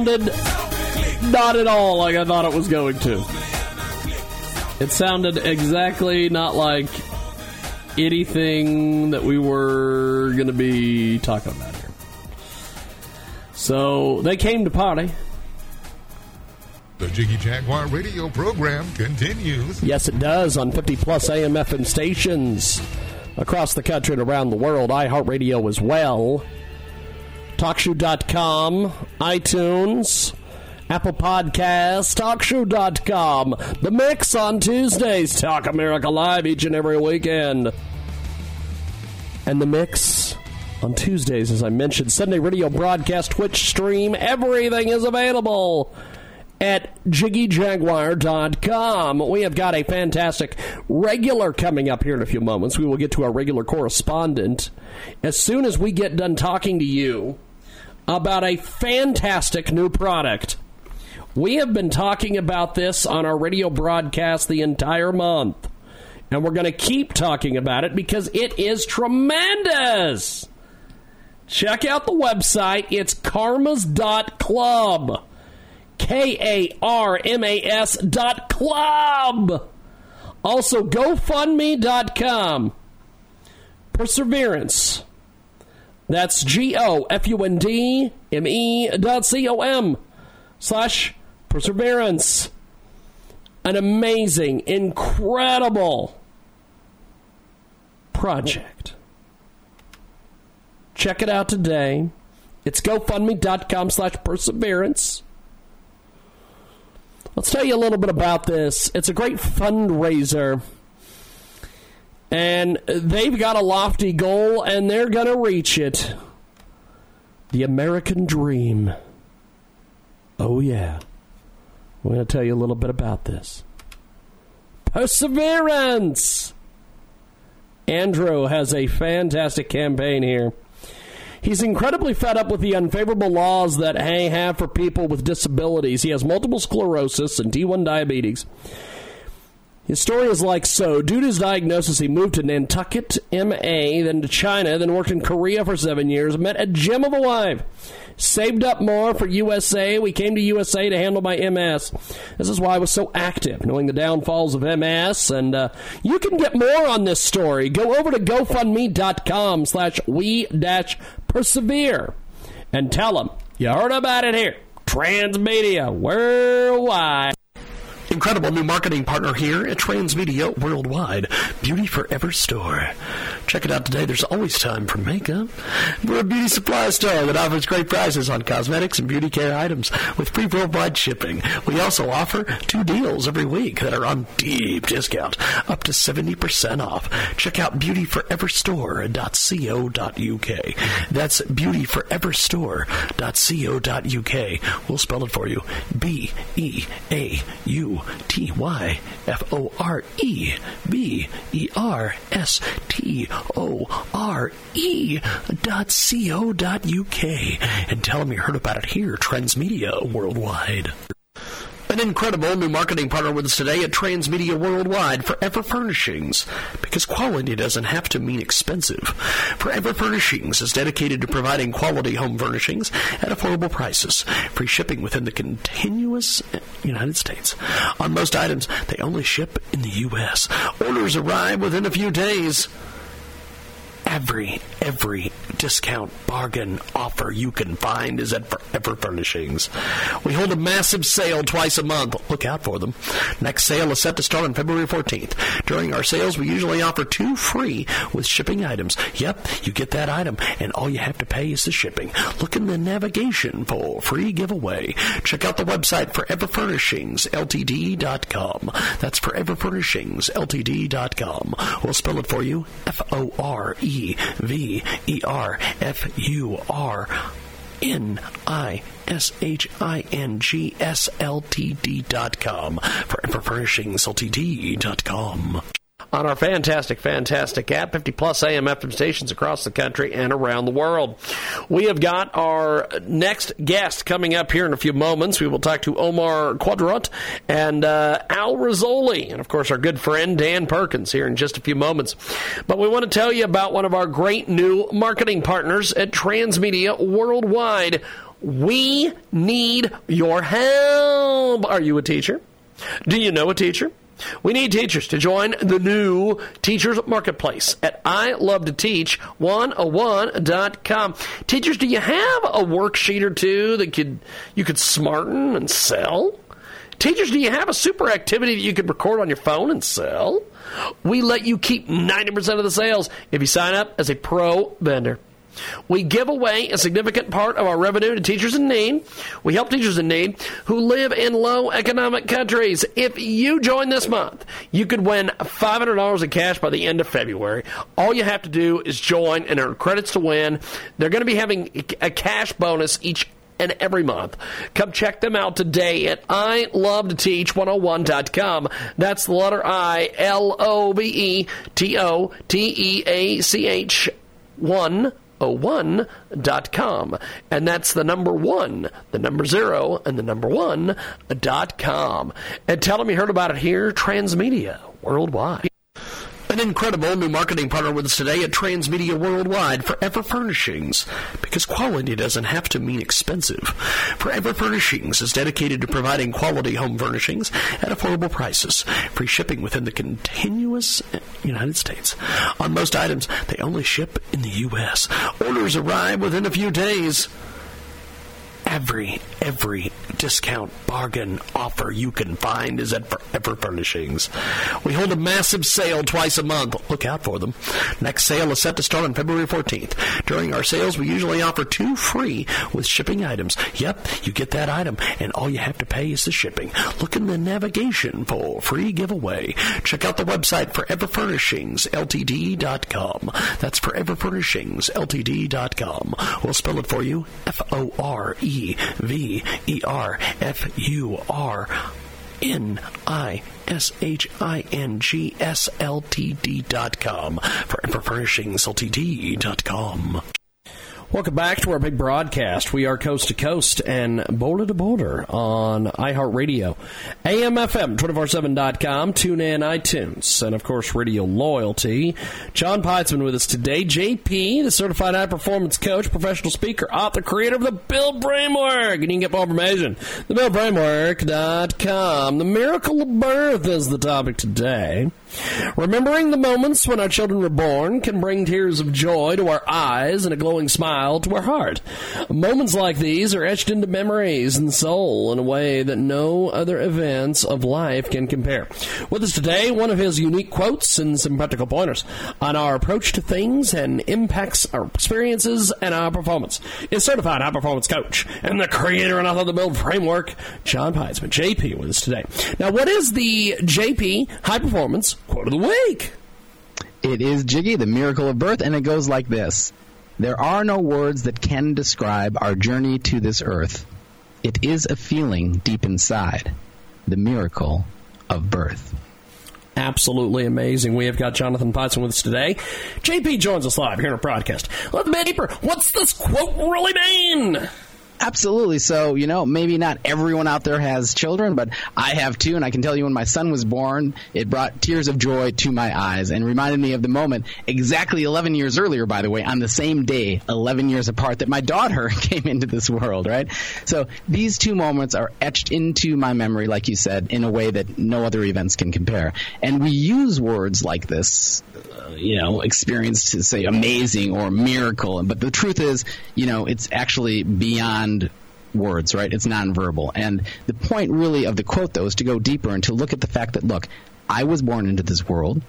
Sounded not at all like I thought it was going to. It sounded exactly not like anything that we were going to be talking about here. So they came to party. The Jiggy Jaguar radio program continues. Yes, it does on 50 plus AM FM stations across the country and around the world. iHeartRadio as well. TalkShoe.com, iTunes, Apple Podcasts, TalkShoe.com. The Mix on Tuesdays. Talk America Live each and every weekend. And The Mix on Tuesdays, as I mentioned, Sunday radio broadcast, Twitch stream. Everything is available at jiggyjaguar.com. We have got a fantastic regular coming up here in a few moments. We will get to our regular correspondent as soon as we get done talking to you about a fantastic new product. We have been talking about this on our radio broadcast the entire month. And we're going to keep talking about it because it is tremendous. Check out the website. It's karmas.club. K A R M A S dot club. Also, GoFundMe.com. Perseverance. That's G O F U N D M E dot C O M slash perseverance. An amazing, incredible project. Check it out today. It's GoFundMe.com slash perseverance. Let's tell you a little bit about this. It's a great fundraiser. And they've got a lofty goal, and they're going to reach it. The American Dream. Oh, yeah. I'm going to tell you a little bit about this. Perseverance! Andrew has a fantastic campaign here. He's incredibly fed up with the unfavorable laws that they have for people with disabilities. He has multiple sclerosis and T1 diabetes. His story is like so. Due to his diagnosis, he moved to Nantucket, MA, then to China, then worked in Korea for seven years, met a gem of a wife, saved up more for USA. We came to USA to handle my MS. This is why I was so active, knowing the downfalls of MS. And uh, you can get more on this story. Go over to GoFundMe.com slash we dash persevere and tell them you heard about it here. Transmedia Worldwide. Incredible new marketing partner here at Transmedia Worldwide, Beauty Forever Store. Check it out today. There's always time for makeup. We're a beauty supply store that offers great prices on cosmetics and beauty care items with free worldwide shipping. We also offer two deals every week that are on deep discount, up to 70% off. Check out beautyforeverstore.co.uk. That's beautyforeverstore.co.uk. We'll spell it for you. B E A U T Y F O R E B E R S T O R E dot C O dot UK and tell them you heard about it here, Transmedia Worldwide. An incredible new marketing partner with us today at Transmedia Worldwide, Forever Furnishings. Because quality doesn't have to mean expensive. Forever Furnishings is dedicated to providing quality home furnishings at affordable prices. Free shipping within the continuous United States. On most items, they only ship in the U.S. Orders arrive within a few days every every discount bargain offer you can find is at Forever Furnishings. We hold a massive sale twice a month. Look out for them. Next sale is set to start on February 14th. During our sales, we usually offer two free with shipping items. Yep, you get that item, and all you have to pay is the shipping. Look in the navigation for free giveaway. Check out the website foreverfurnishingsltd.com. That's forever furnishings foreverfurnishingsltd.com. We'll spell it for you. F O R E V E R F U R N I S H I N G S L T D dot com. for Furnishings LTD dot com. On our fantastic, fantastic app, 50 plus AM FM stations across the country and around the world. We have got our next guest coming up here in a few moments. We will talk to Omar Quadrat and uh, Al Rizzoli, and of course our good friend Dan Perkins here in just a few moments. But we want to tell you about one of our great new marketing partners at Transmedia Worldwide. We need your help. Are you a teacher? Do you know a teacher? We need teachers to join the new Teachers Marketplace at ilovetoteach101.com. Teachers, do you have a worksheet or two that could you could smarten and sell? Teachers, do you have a super activity that you could record on your phone and sell? We let you keep 90% of the sales if you sign up as a pro vendor. We give away a significant part of our revenue to teachers in need. We help teachers in need who live in low economic countries. If you join this month, you could win $500 in cash by the end of February. All you have to do is join and earn credits to win. They're going to be having a cash bonus each and every month. Come check them out today at I Love to Teach 101.com. That's the letter I L O V E T O T E A C H 1 one.com. And that's the number one, the number zero, and the number one dot com. And tell them you heard about it here, Transmedia Worldwide. An incredible new marketing partner with us today at Transmedia Worldwide, Forever Furnishings. Because quality doesn't have to mean expensive. Forever Furnishings is dedicated to providing quality home furnishings at affordable prices. Free shipping within the continuous United States. On most items, they only ship in the U.S. Orders arrive within a few days every every discount bargain offer you can find is at Forever Furnishings. We hold a massive sale twice a month. Look out for them. Next sale is set to start on February 14th. During our sales, we usually offer two free with shipping items. Yep, you get that item, and all you have to pay is the shipping. Look in the navigation for free giveaway. Check out the website foreverfurnishingsltd.com. That's foreverfurnishingsltd.com. We'll spell it for you. F O R E V E R F U R N I S H I N G S L T D dot com. for Furnishings Ltd dot com. Welcome back to our big broadcast. We are coast to coast and border to border on iHeartRadio, AMFM, 247.com, tune in, iTunes, and of course, Radio Loyalty. John Peitzman with us today. JP, the certified high performance coach, professional speaker, author, creator of the Build Framework. And you can get more information. TheBuildFramework.com. The miracle of birth is the topic today. Remembering the moments when our children were born can bring tears of joy to our eyes and a glowing smile to our heart. Moments like these are etched into memories and soul in a way that no other events of life can compare. With us today, one of his unique quotes and some practical pointers on our approach to things and impacts our experiences and our performance is certified high performance coach and the creator and author of the Build Framework, John Peitzman. JP with us today. Now, what is the JP high performance quote of the week? It is Jiggy, the miracle of birth, and it goes like this There are no words that can describe our journey to this earth. It is a feeling deep inside, the miracle of birth. Absolutely amazing. We have got Jonathan Peitzman with us today. JP joins us live here in our broadcast. Let's deeper. What's this quote really mean? Absolutely. So, you know, maybe not everyone out there has children, but I have two, and I can tell you when my son was born, it brought tears of joy to my eyes and reminded me of the moment exactly 11 years earlier, by the way, on the same day, 11 years apart, that my daughter came into this world, right? So these two moments are etched into my memory, like you said, in a way that no other events can compare. And we use words like this, uh, you know, experience to say amazing or miracle, but the truth is, you know, it's actually beyond words, right? It's nonverbal. And the point really of the quote, though, is to go deeper and to look at the fact that, look, I was born into this world,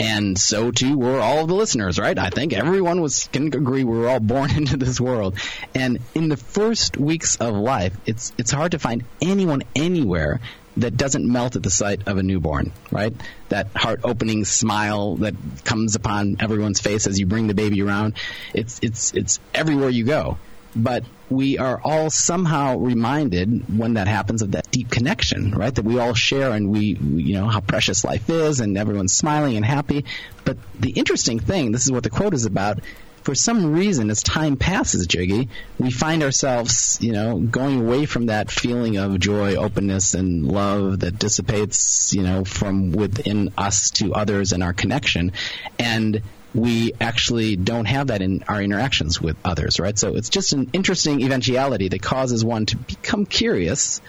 and so too were all of the listeners, right? I think everyone was can agree we were all born into this world. And in the first weeks of life, it's it's hard to find anyone anywhere that doesn't melt at the sight of a newborn, right? That heart opening smile that comes upon everyone's face as you bring the baby around. It's it's it's everywhere you go but we are all somehow reminded when that happens of that deep connection, right? That we all share and we, you know, how precious life is and everyone's smiling and happy. But the interesting thing, this is what the quote is about, for some reason, as time passes, Jiggy, we find ourselves, you know, going away from that feeling of joy, openness, and love that dissipates, you know, from within us to others and our connection. And we actually don't have that in our interactions with others, right? So it's just an interesting eventuality that causes one to become curious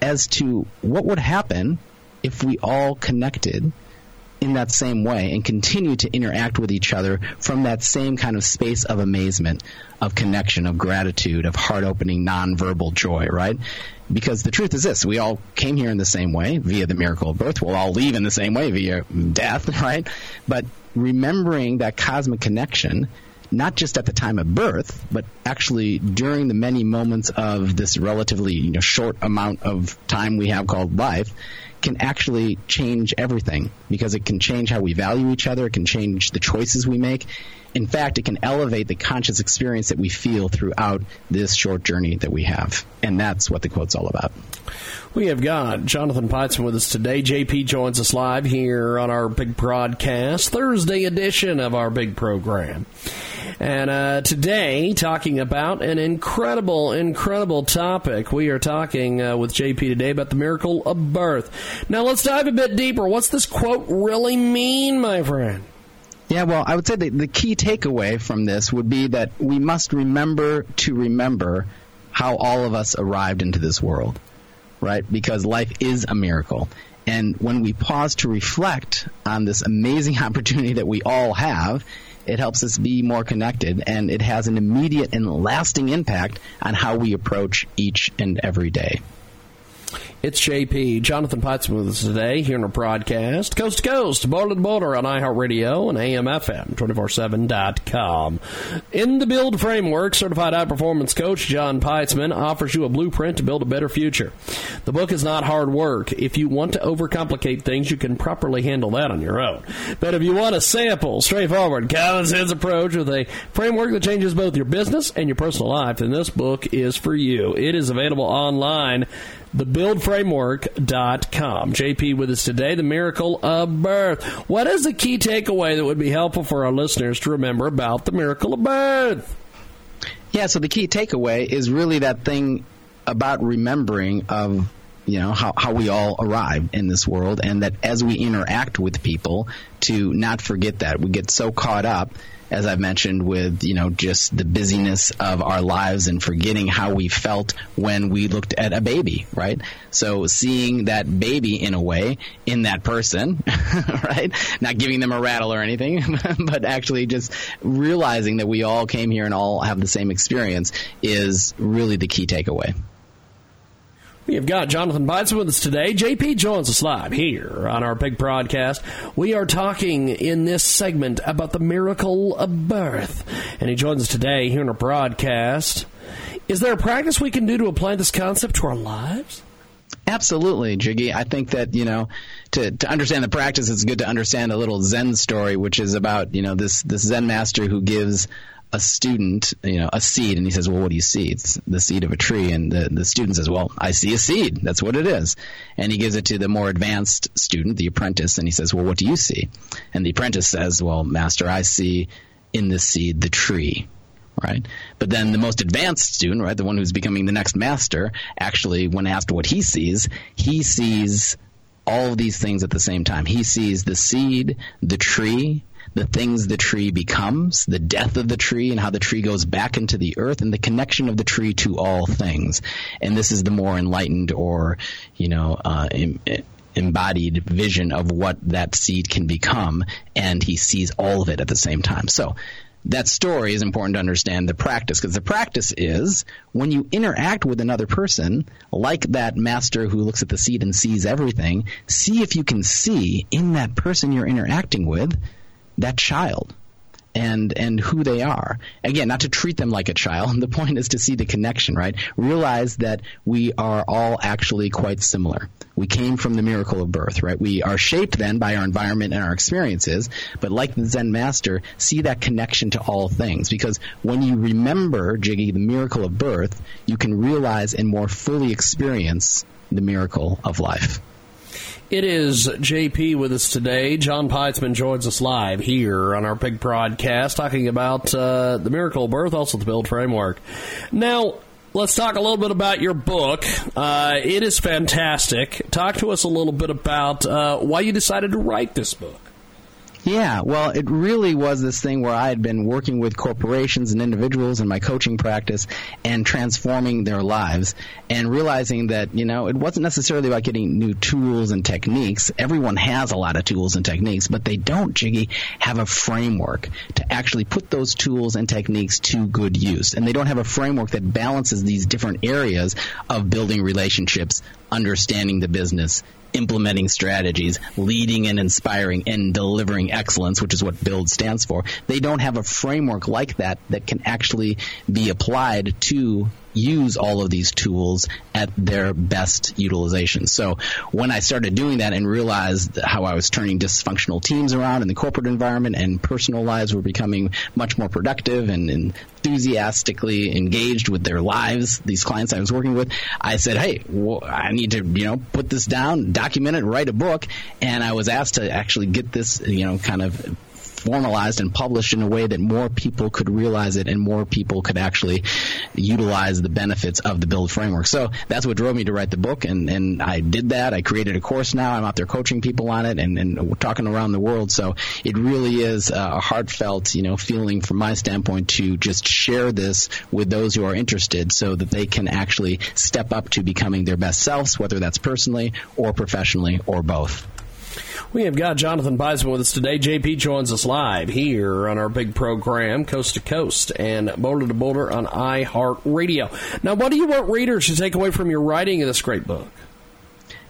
as to what would happen if we all connected in that same way and continue to interact with each other from that same kind of space of amazement, of connection, of gratitude, of heart opening, nonverbal joy, right? Because the truth is this we all came here in the same way via the miracle of birth. We'll all leave in the same way via death, right? But remembering that cosmic connection not just at the time of birth, but actually during the many moments of this relatively you know, short amount of time we have called life, can actually change everything because it can change how we value each other, it can change the choices we make. In fact, it can elevate the conscious experience that we feel throughout this short journey that we have. And that's what the quote's all about. We have got Jonathan Peitzman with us today. JP joins us live here on our big broadcast, Thursday edition of our big program. And uh, today, talking about an incredible, incredible topic. We are talking uh, with JP today about the miracle of birth. Now, let's dive a bit deeper. What's this quote really mean, my friend? Yeah, well, I would say the, the key takeaway from this would be that we must remember to remember how all of us arrived into this world, right? Because life is a miracle. And when we pause to reflect on this amazing opportunity that we all have, it helps us be more connected, and it has an immediate and lasting impact on how we approach each and every day. It's JP. Jonathan Peitzman with us today here in our broadcast, coast to coast, border to border on iHeartRadio and AMFM247.com. In the Build Framework, certified high performance coach John Peitzman offers you a blueprint to build a better future. The book is not hard work. If you want to overcomplicate things, you can properly handle that on your own. But if you want a sample, straightforward, common sense approach with a framework that changes both your business and your personal life, then this book is for you. It is available online thebuildframework.com. JP with us today, the miracle of birth. What is the key takeaway that would be helpful for our listeners to remember about the miracle of birth? Yeah, so the key takeaway is really that thing about remembering of you know how, how we all arrive in this world and that as we interact with people to not forget that we get so caught up as I've mentioned, with you know just the busyness of our lives and forgetting how we felt when we looked at a baby, right? So seeing that baby in a way in that person, right? Not giving them a rattle or anything, but actually just realizing that we all came here and all have the same experience is really the key takeaway. We have got Jonathan Peitzman with us today. JP joins us live here on our big broadcast. We are talking in this segment about the miracle of birth. And he joins us today here in our broadcast. Is there a practice we can do to apply this concept to our lives? Absolutely, Jiggy. I think that, you know, to, to understand the practice, it's good to understand a little Zen story, which is about, you know, this, this Zen master who gives a student, you know, a seed, and he says, "Well, what do you see?" It's the seed of a tree, and the the student says, "Well, I see a seed. That's what it is." And he gives it to the more advanced student, the apprentice, and he says, "Well, what do you see?" And the apprentice says, "Well, master, I see in this seed the tree." Right, but then the most advanced student, right, the one who's becoming the next master, actually, when asked what he sees, he sees all of these things at the same time. He sees the seed, the tree, the things the tree becomes, the death of the tree, and how the tree goes back into the earth, and the connection of the tree to all things. And this is the more enlightened or, you know, uh, embodied vision of what that seed can become, and he sees all of it at the same time. So, that story is important to understand the practice because the practice is when you interact with another person, like that master who looks at the seed and sees everything, see if you can see in that person you're interacting with that child and and who they are. Again, not to treat them like a child. The point is to see the connection, right? Realize that we are all actually quite similar. We came from the miracle of birth, right? We are shaped then by our environment and our experiences, but like the Zen master, see that connection to all things because when you remember Jiggy the miracle of birth, you can realize and more fully experience the miracle of life. It is JP with us today. John Peitzman joins us live here on our big broadcast talking about uh, the miracle of birth, also the build framework. Now, let's talk a little bit about your book. Uh, it is fantastic. Talk to us a little bit about uh, why you decided to write this book. Yeah, well, it really was this thing where I had been working with corporations and individuals in my coaching practice and transforming their lives and realizing that, you know, it wasn't necessarily about getting new tools and techniques. Everyone has a lot of tools and techniques, but they don't, Jiggy, have a framework to actually put those tools and techniques to good use. And they don't have a framework that balances these different areas of building relationships, understanding the business, implementing strategies, leading and inspiring and delivering excellence, which is what BUILD stands for. They don't have a framework like that that can actually be applied to use all of these tools at their best utilization. So when I started doing that and realized how I was turning dysfunctional teams around in the corporate environment and personal lives were becoming much more productive and enthusiastically engaged with their lives, these clients I was working with, I said, "Hey, well, I need to, you know, put this down, document it, write a book." And I was asked to actually get this, you know, kind of formalized and published in a way that more people could realize it and more people could actually utilize the benefits of the build framework. So that's what drove me to write the book and, and I did that. I created a course now. I'm out there coaching people on it and, and talking around the world. So it really is a heartfelt, you know, feeling from my standpoint to just share this with those who are interested so that they can actually step up to becoming their best selves, whether that's personally or professionally or both. We have got Jonathan Beisman with us today. JP joins us live here on our big program, Coast to Coast and Boulder to Boulder on iHeartRadio. Now, what do you want readers to take away from your writing of this great book?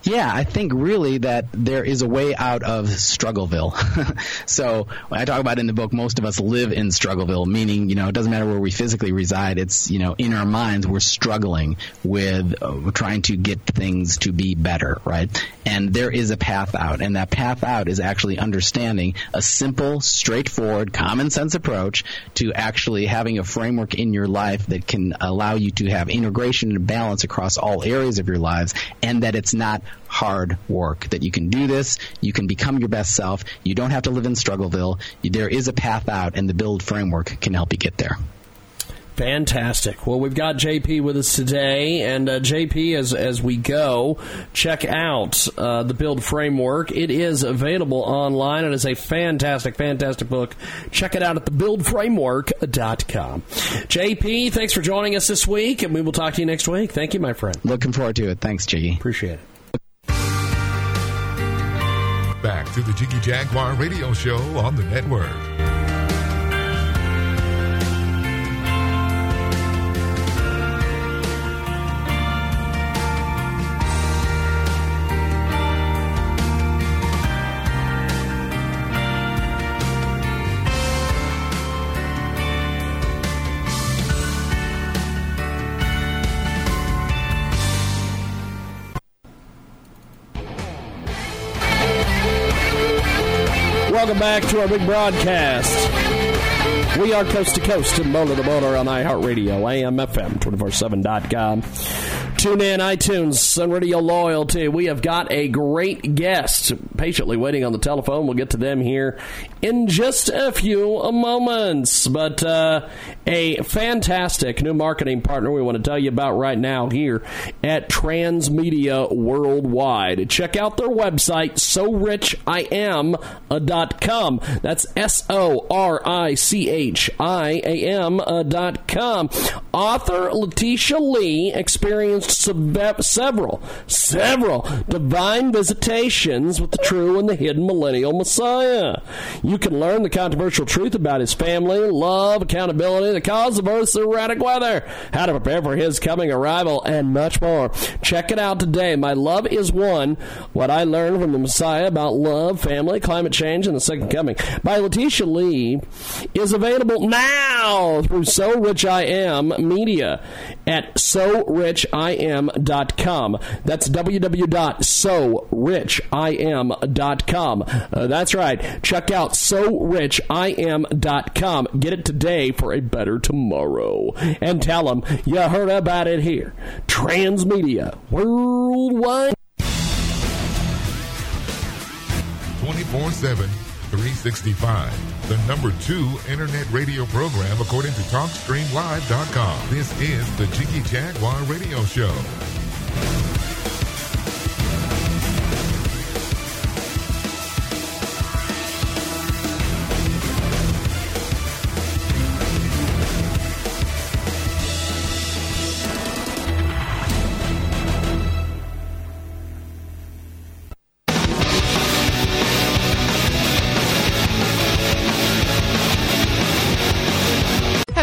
Yeah, I think really that there is a way out of Struggleville. so I talk about in the book, most of us live in Struggleville, meaning, you know, it doesn't matter where we physically reside. It's, you know, in our minds, we're struggling with uh, trying to get things to be better, right? And there is a path out. And that path out is actually understanding a simple, straightforward, common sense approach to actually having a framework in your life that can allow you to have integration and balance across all areas of your lives and that it's not hard work. That you can do this, you can become your best self, you don't have to live in Struggleville. There is a path out, and the build framework can help you get there. Fantastic. Well, we've got JP with us today, and uh, JP, as as we go, check out uh, the Build Framework. It is available online. It is a fantastic, fantastic book. Check it out at thebuildframework.com. JP, thanks for joining us this week, and we will talk to you next week. Thank you, my friend. Looking forward to it. Thanks, Jiggy. Appreciate it. Back to the Jiggy Jaguar radio show on the network. Welcome back to our big broadcast. We are coast to coast and boulder to boulder on iHeartRadio, AM, FM, 247.com. Tune in, iTunes, Sun Radio Loyalty. We have got a great guest patiently waiting on the telephone. We'll get to them here in just a few moments. But uh, a fantastic new marketing partner we want to tell you about right now here at Transmedia Worldwide. Check out their website, SoRichIam.com. That's S O R I C H I A M.com. Author Letitia Lee experienced several, several divine visitations with the true and the hidden millennial Messiah. You can learn the controversial truth about his family, love, accountability, the cause of Earth's erratic weather, how to prepare for his coming arrival, and much more. Check it out today. My Love is One What I Learned from the Messiah About Love, Family, Climate Change, and the Second Coming by Letitia Lee is available now through So Rich I Am Media at SoRichIam.com. That's www.sorichiam.com. Uh, that's right. Check out SoRichIam.com. Get it today for a better tomorrow. And tell them you heard about it here. Transmedia Worldwide. 24 7, 365. The number two internet radio program according to TalkStreamLive.com. This is the Jiggy Jaguar Radio Show.